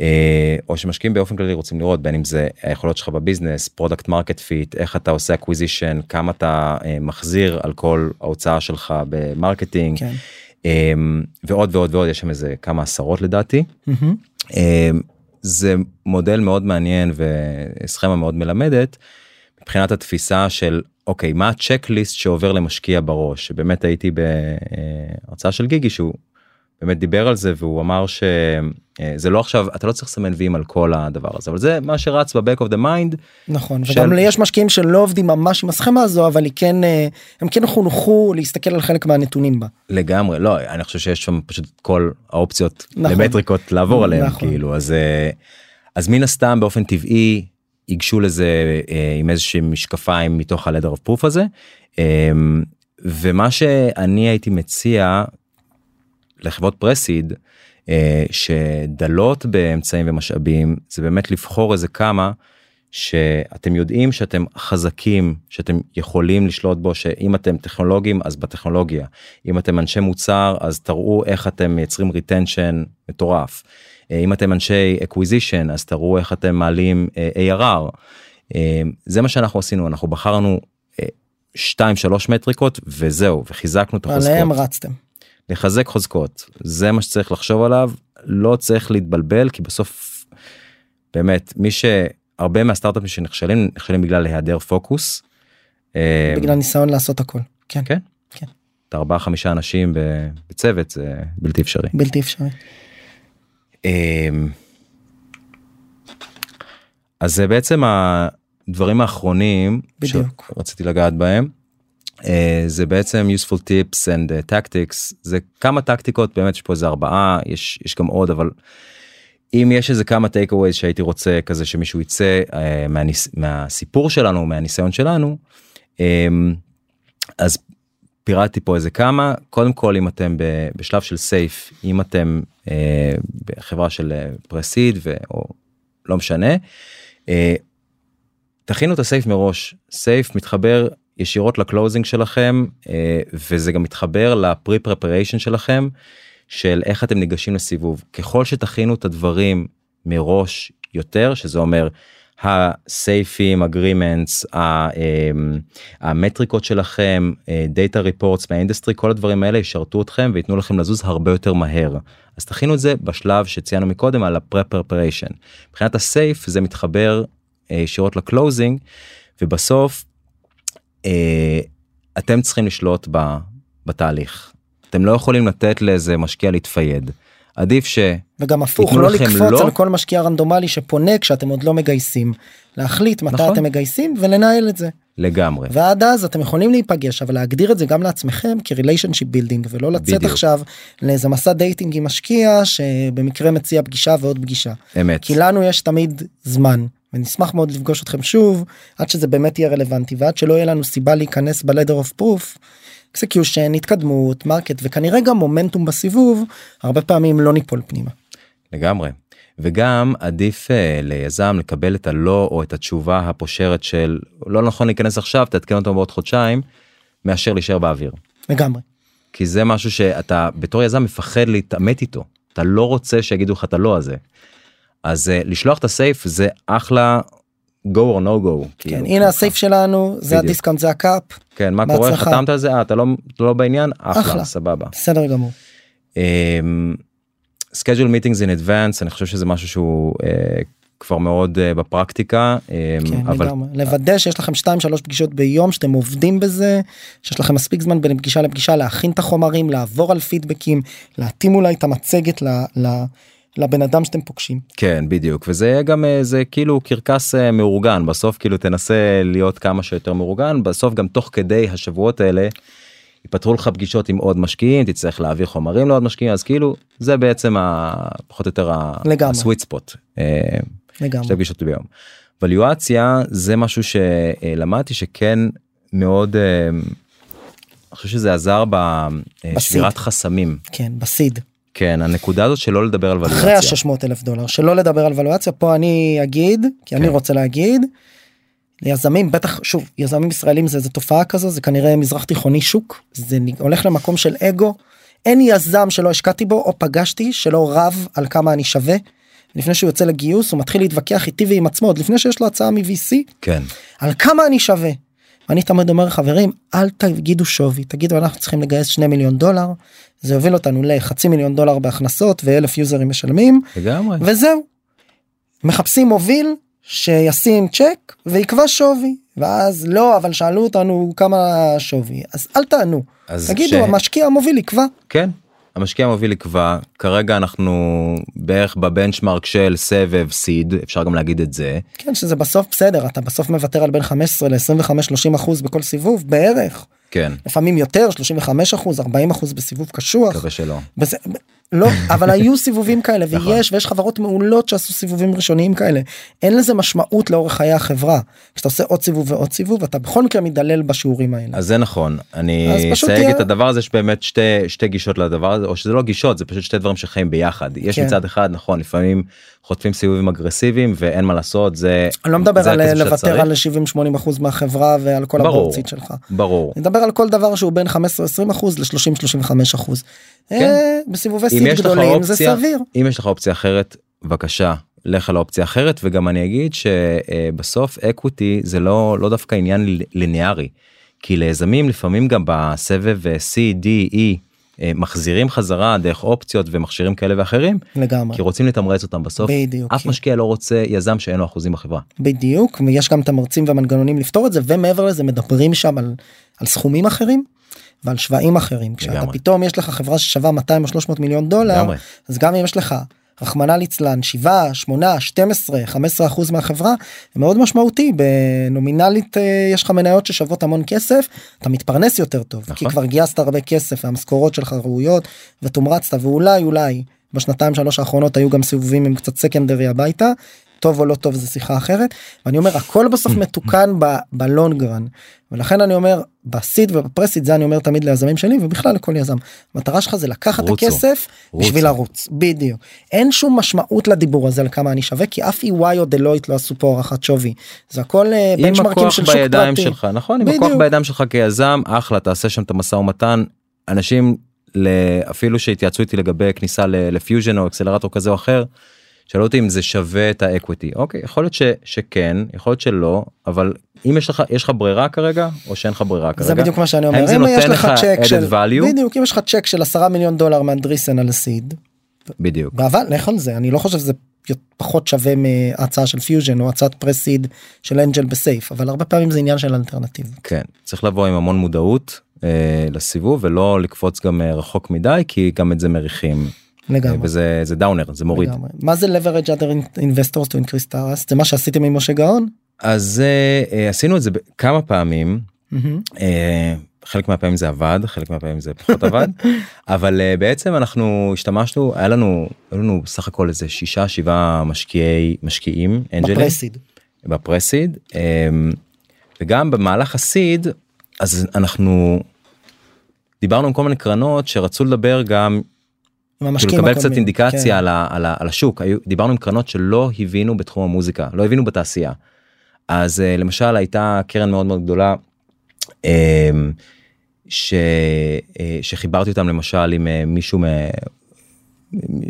אה, או שמשקיעים באופן כללי רוצים לראות בין אם זה היכולות שלך ב business product market fit איך אתה עושה acquisition כמה אתה אה, מחזיר על כל ההוצאה שלך ב marketing כן. אה, ועוד ועוד ועוד יש שם איזה כמה עשרות לדעתי. מהמם. אה, זה מודל מאוד מעניין וסכמה מאוד מלמדת מבחינת התפיסה של אוקיי מה הצ'קליסט שעובר למשקיע בראש שבאמת הייתי בהרצאה של גיגי שהוא באמת דיבר על זה והוא אמר שזה לא עכשיו אתה לא צריך לסמן ויים על כל הדבר הזה אבל זה מה שרץ ב back of the mind נכון של- וגם יש משקיעים שלא עובדים ממש עם הסכמה הזו אבל היא כן אה, הם כן חונכו להסתכל על חלק מהנתונים בה. לגמרי לא אני חושב שיש שם פשוט כל האופציות נכון. למטריקות לעבור עליהם נכון. כאילו אז אה, אז מן הסתם באופן טבעי ייגשו לזה אה, עם איזשהם משקפיים מתוך ה- ladder of proof הזה. אה, ומה שאני הייתי מציע לחברות pre-seed אה, שדלות באמצעים ומשאבים זה באמת לבחור איזה כמה שאתם יודעים שאתם חזקים שאתם יכולים לשלוט בו שאם אתם טכנולוגים אז בטכנולוגיה. אם אתם אנשי מוצר אז תראו איך אתם מייצרים retention מטורף אם אתם אנשי acquisition אז תראו איך אתם מעלים אה, ARR אה, זה מה שאנחנו עשינו אנחנו בחרנו 2 3 מטריקות וזהו וחיזקנו את החוזקות. עליהם רצתם. לחזק חוזקות זה מה שצריך לחשוב עליו לא צריך להתבלבל כי בסוף באמת מי שהרבה מהסטארט-אפים שנכשלים נכשלים בגלל היעדר פוקוס. אה, בגלל ניסיון לעשות הכל. כן. כן. כן. את ארבעה חמישה אנשים בצוות זה בלתי אפשרי. בלתי אפשרי. אה, אז זה בעצם הדברים האחרונים בדיוק. שרציתי לגעת בהם. אה, זה בעצם useful tips and uh, tactics זה כמה טקטיקות באמת יש פה איזה ארבעה יש יש גם עוד אבל אם יש איזה כמה take aways שהייתי רוצה כזה שמישהו יצא אה, מהניס, מהסיפור שלנו מהניסיון שלנו אה, אז פירטתי פה איזה כמה קודם כל אם אתם ב- בשלב של סייף אם אתם אה, בחברה של pre-seed או לא משנה. אה, תכינו את ה SAFE מראש SAFE מתחבר ישירות ל closing שלכם אה, וזה גם מתחבר ל pre preparation שלכם של איך אתם ניגשים לסיבוב ככל שתכינו את הדברים מראש יותר שזה אומר הסייפים, agreements, המטריקות שלכם, data reports מהאינדסטרי, כל הדברים האלה ישרתו אתכם וייתנו לכם לזוז הרבה יותר מהר. אז תכינו את זה בשלב שציינו מקודם על ה-prep מבחינת ה SAFE זה מתחבר אה, ישירות ל closing ובסוף אה, אתם צריכים לשלוט בתהליך. אתם לא יכולים לתת לאיזה משקיע להתפייד. עדיף ש... וגם הפוך, לא לקפוץ לא... על כל משקיע רנדומלי שפונה כשאתם עוד לא מגייסים. להחליט מתי נכון. אתם מגייסים ולנהל את זה. לגמרי. ועד אז אתם יכולים להיפגש אבל להגדיר את זה גם לעצמכם כ relationship building ולא לצאת בדיוק. עכשיו לאיזה מסע dating עם משקיע שבמקרה מציע פגישה ועוד פגישה. אמת. כי לנו יש תמיד זמן ונשמח מאוד לפגוש אתכם שוב עד שזה באמת יהיה רלוונטי ועד שלא יהיה לנו סיבה להיכנס ב ladder of proof. execution התקדמות market וכנראה גם מומנטום בסיבוב הרבה פעמים לא ניפול פנימה. לגמרי. וגם עדיף אה, ליזם לקבל את הלא או את התשובה הפושרת של לא נכון להיכנס עכשיו תעדכן אותו בעוד חודשיים מאשר להישאר באוויר. לגמרי. כי זה משהו שאתה בתור יזם מפחד להתעמת איתו אתה לא רוצה שיגידו לך את הלא הזה. אז אה, לשלוח את ה SAFE זה אחלה go or no go. כן כאילו, הנה ה SAFE שלנו זה ה discount זה ה cap. כן מה קורה חתמת על זה אה, אתה לא, לא בעניין אחלה, אחלה סבבה. בסדר גמור. Um, schedule meetings in advance אני חושב שזה משהו שהוא אה, כבר מאוד uh, בפרקטיקה אמ, כן, אבל לגמרי. לוודא שיש לכם 2-3 פגישות ביום שאתם עובדים בזה שיש לכם מספיק זמן בין פגישה לפגישה להכין את החומרים לעבור על פידבקים להתאים אולי את המצגת ל... ל לבן אדם שאתם פוגשים. כן בדיוק וזה גם זה כאילו קרקס מאורגן בסוף כאילו תנסה להיות כמה שיותר מאורגן בסוף גם תוך כדי השבועות האלה ייפתחו לך פגישות עם עוד משקיעים תצטרך להעביר חומרים לעוד משקיעים אז כאילו זה בעצם ה, פחות או יותר הסוויט ספוט. לגמרי. שתי פגישות ביום. וליואציה זה משהו שלמדתי שכן מאוד אה, אני חושב שזה עזר בשבירת חסמים. כן בסיד. כן הנקודה הזאת שלא לדבר על ולואציה. אחרי ה-600 אלף דולר שלא לדבר על ולואציה פה אני אגיד כי כן. אני רוצה להגיד ליזמים בטח שוב יזמים ישראלים זה, זה תופעה כזו זה כנראה מזרח תיכוני שוק זה הולך למקום של אגו אין יזם שלא השקעתי בו או פגשתי שלא רב על כמה אני שווה. לפני שהוא יוצא לגיוס הוא מתחיל להתווכח איתי ועם עצמו עוד לפני שיש לו הצעה מ-VC כן על כמה אני שווה. ואני תמיד אומר חברים אל תגידו שווי. תגידו אנחנו צריכים לגייס 2 מיליון דולר. זה יוביל אותנו לחצי מיליון דולר בהכנסות ואלף יוזרים משלמים. לגמרי. וזהו. מחפשים מוביל שישים צ'ק ויקבע שווי. ואז לא אבל שאלו אותנו כמה שווי. אז אל תענו. אז תגידו ש... המשקיע המוביל יקבע. כן המשקיע המוביל יקבע כרגע אנחנו בערך בבנצ'מרק של סבב סיד אפשר גם להגיד את זה. כן שזה בסוף בסדר אתה בסוף מוותר על בין 15 ל-25 30 אחוז בכל סיבוב בערך. כן. לפעמים יותר 35 אחוז 40 אחוז בסיבוב קשוח. מקווה שלא. בזה, לא אבל היו סיבובים כאלה נכון. ויש ויש חברות מעולות שעשו סיבובים ראשוניים כאלה אין לזה משמעות לאורך חיי החברה כשאתה עושה עוד סיבוב ועוד סיבוב אתה בכל מקרה מדלל בשיעורים האלה. אז זה נכון אני אסייג. את הדבר הזה שבאמת שתי שתי גישות לדבר הזה או שזה לא גישות זה פשוט שתי דברים שחיים ביחד יש כן. מצד אחד נכון לפעמים חוטפים סיבובים אגרסיביים ואין מה לעשות זה אני לא מדבר על לוותר על 70 80 אחוז מהחברה ועל כל הברוצית שלך ברור אני מדבר על כל דבר שהוא בין 15 20 אחוז ל 30 35 אחוז. כן. אה, בסיבובי סיד גדולים אופציה, זה סביר. אם יש לך אופציה אחרת בבקשה לך על אופציה אחרת וגם אני אגיד שבסוף אקוויטי זה לא לא דווקא עניין ליניארי כי ליזמים לפעמים גם בסבב C, D, E אה, מחזירים חזרה דרך אופציות ומכשירים כאלה ואחרים לגמרי. כי רוצים לתמרץ אותם בסוף. בדיוק אף משקיע לא רוצה יזם שאין לו אחוזים בחברה. בדיוק ויש גם תמרצים ומנגנונים לפתור את זה ומעבר לזה מדברים שם על, על סכומים אחרים ועל שווים אחרים כשאתה פתאום יש לך חברה ששווה 200 או 300 מיליון דולר לגמרי. אז גם אם יש לך רחמנא ליצלן 7 8 12 15 אחוז מהחברה מאוד משמעותי בנומינלית אה, יש לך מניות ששוות המון כסף אתה מתפרנס יותר טוב נכון. כי כבר גייסת הרבה כסף והמשכורות שלך ראויות ותומרצת ואולי אולי בשנתיים שלוש האחרונות היו גם סיבובים עם קצת סקנדרי הביתה טוב או לא טוב זה שיחה אחרת ואני אומר הכל בסוף מתוקן בלונגרן ולכן אני אומר בסיד ובפרסיד זה אני אומר תמיד ליזמים שלי ובכלל לכל יזם. המטרה שלך זה לקחת את הכסף ורוץ. בשביל לרוץ בדיוק. אין שום משמעות לדיבור הזה על כמה אני שווה כי אף EY או דלויט לא עשו פה הערכת שווי. זה הכל בנצ'מרקים של שוק פרטי. שלך נכון? עם הכוח בידיים שלך כיזם אחלה תעשה שם את המשא ומתן. אנשים אפילו שהתייעצו איתי לגבי כניסה לפיוז'ן או אקסלרטור כזה או אחר. שאלו אותי אם זה שווה את ה equity אוקיי יכול להיות ש, שכן יכול להיות שלא אבל אם יש לך יש לך ברירה כרגע או שאין לך ברירה כרגע. זה בדיוק מה שאני אומר. אם יש לך צ'ק של, value? בדיוק, אם יש לך צ'ק של 10 מיליון דולר מאנדריסן על ה seed, בדיוק אבל לך על זה, אני לא חושב שזה פחות שווה מההצעה של פיוז'ן או הצעת pre-seed של angel ב SAFE, אבל הרבה פעמים זה עניין של אלטרנטיב. כן צריך לבוא עם המון מודעות אה, לסיבוב ולא לקפוץ גם אה, רחוק מדי כי גם את זה מריחים לגמרי. וזה זה downer זה מוריד. לגמרי. מה זה leverage other investors to increase the? זה מה שעשיתם עם משה גאון? אז אה, עשינו את זה כמה פעמים מהמם. אה, חלק מהפעמים זה עבד חלק מהפעמים זה פחות עבד אבל אה, בעצם אנחנו השתמשנו היה לנו היו לנו סך הכל איזה שישה שבעה משקיעי משקיעים אנג'לים בפרסיד. בפרסיד אמ, וגם במהלך הסיד אז אנחנו דיברנו עם כל מיני קרנות שרצו לדבר גם כאילו לקבל קצת. אינדיקציה כן. על, ה, על, ה, על השוק היו דיברנו עם קרנות שלא הבינו בתחום המוזיקה לא הבינו בתעשייה. אז אה, למשל הייתה קרן מאוד מאוד גדולה אמ, ש, אה, שחיברתי אותם למשל עם אה, מישהו מ...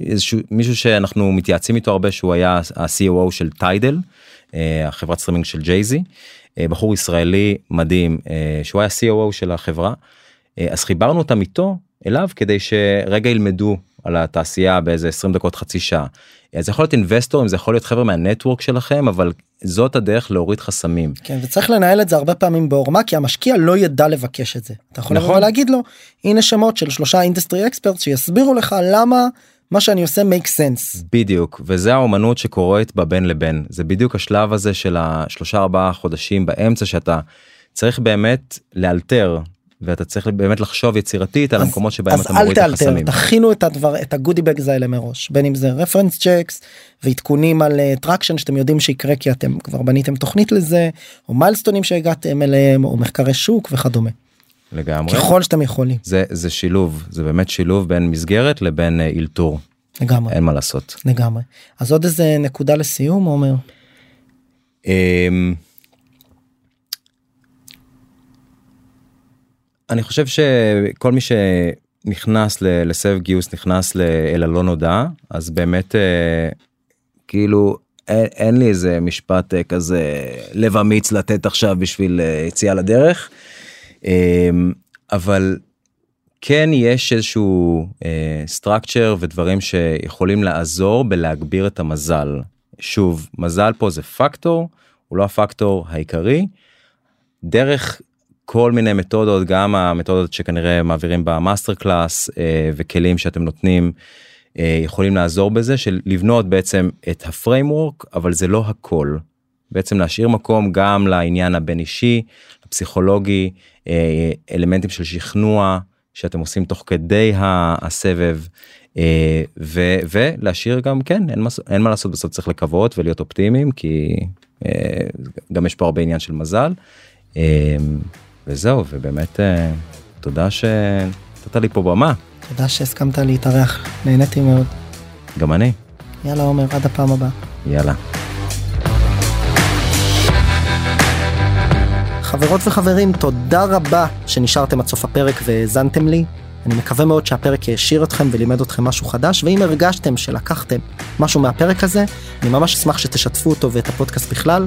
איזשהו מישהו שאנחנו מתייעצים איתו הרבה שהוא היה ה-COO של טיידל החברת סטרימינג של ג'ייזי בחור ישראלי מדהים אה, שהוא היה COO של החברה אה, אז חיברנו אותם איתו אליו כדי שרגע ילמדו על התעשייה באיזה 20 דקות חצי שעה. אז זה יכול להיות אינבסטורים זה יכול להיות חבר'ה מה network שלכם אבל זאת הדרך להוריד חסמים. כן, וצריך לנהל את זה הרבה פעמים בעורמה כי המשקיע לא ידע לבקש את זה. אתה יכול נכון. ולהגיד לו הנה שמות של שלושה industry expert שיסבירו לך למה מה שאני עושה make sense. בדיוק וזה האומנות שקורית בבין לבין זה בדיוק השלב הזה של השלושה ארבעה חודשים באמצע שאתה צריך באמת לאלתר ואתה צריך באמת לחשוב יצירתית על אז- המקומות שבהם אז אתה אל מוריד את תאלתר, החסמים. תכינו את הדבר, את ה goodie bags האלה מראש, בין אם זה reference checks ועדכונים על traction שאתם יודעים שיקרה כי אתם כבר בניתם תוכנית לזה, או מיילסטונים שהגעתם אליהם, או מחקרי שוק וכדומה, לגמרי. ככל שאתם יכולים, זה זה שילוב זה באמת שילוב בין מסגרת לבין אה, אלתור לגמרי, אין מה לעשות. לגמרי. אז עוד איזה נקודה לסיום, עומר? אני חושב שכל מי שנכנס לסבב גיוס נכנס אל הלא נודע אז באמת אה, כאילו אין, אין לי איזה משפט אה, כזה לב אמיץ לתת עכשיו בשביל אה, יציאה לדרך אבל כן יש איזשהו סטרקצ'ר ודברים שיכולים לעזור בלהגביר את המזל. שוב מזל פה זה פקטור הוא לא הפקטור העיקרי. דרך כל מיני מתודות גם המתודות שכנראה מעבירים במאסטר קלאס אה, וכלים שאתם נותנים אה, יכולים לעזור בזה של לבנות בעצם את ה framework אבל זה לא הכל. בעצם להשאיר מקום גם לעניין הבין אישי הפסיכולוגי אה, אלמנטים של שכנוע שאתם עושים תוך כדי הסבב ו- ולהשאיר גם כן אין מה, אין מה לעשות בסוף צריך לקוות ולהיות אופטימיים כי גם יש פה הרבה עניין של מזל. וזהו ובאמת אה, תודה שנתת לי פה במה תודה שהסכמת להתארח, נהניתי מאוד. גם אני יאללה עומר, עד הפעם הבאה. יאללה. חברות וחברים, תודה רבה שנשארתם עד סוף הפרק והאזנתם לי. אני מקווה מאוד שהפרק העשיר אתכם ולימד אתכם משהו חדש, ואם הרגשתם שלקחתם משהו מהפרק הזה, אני ממש אשמח שתשתפו אותו ואת הפודקאסט בכלל,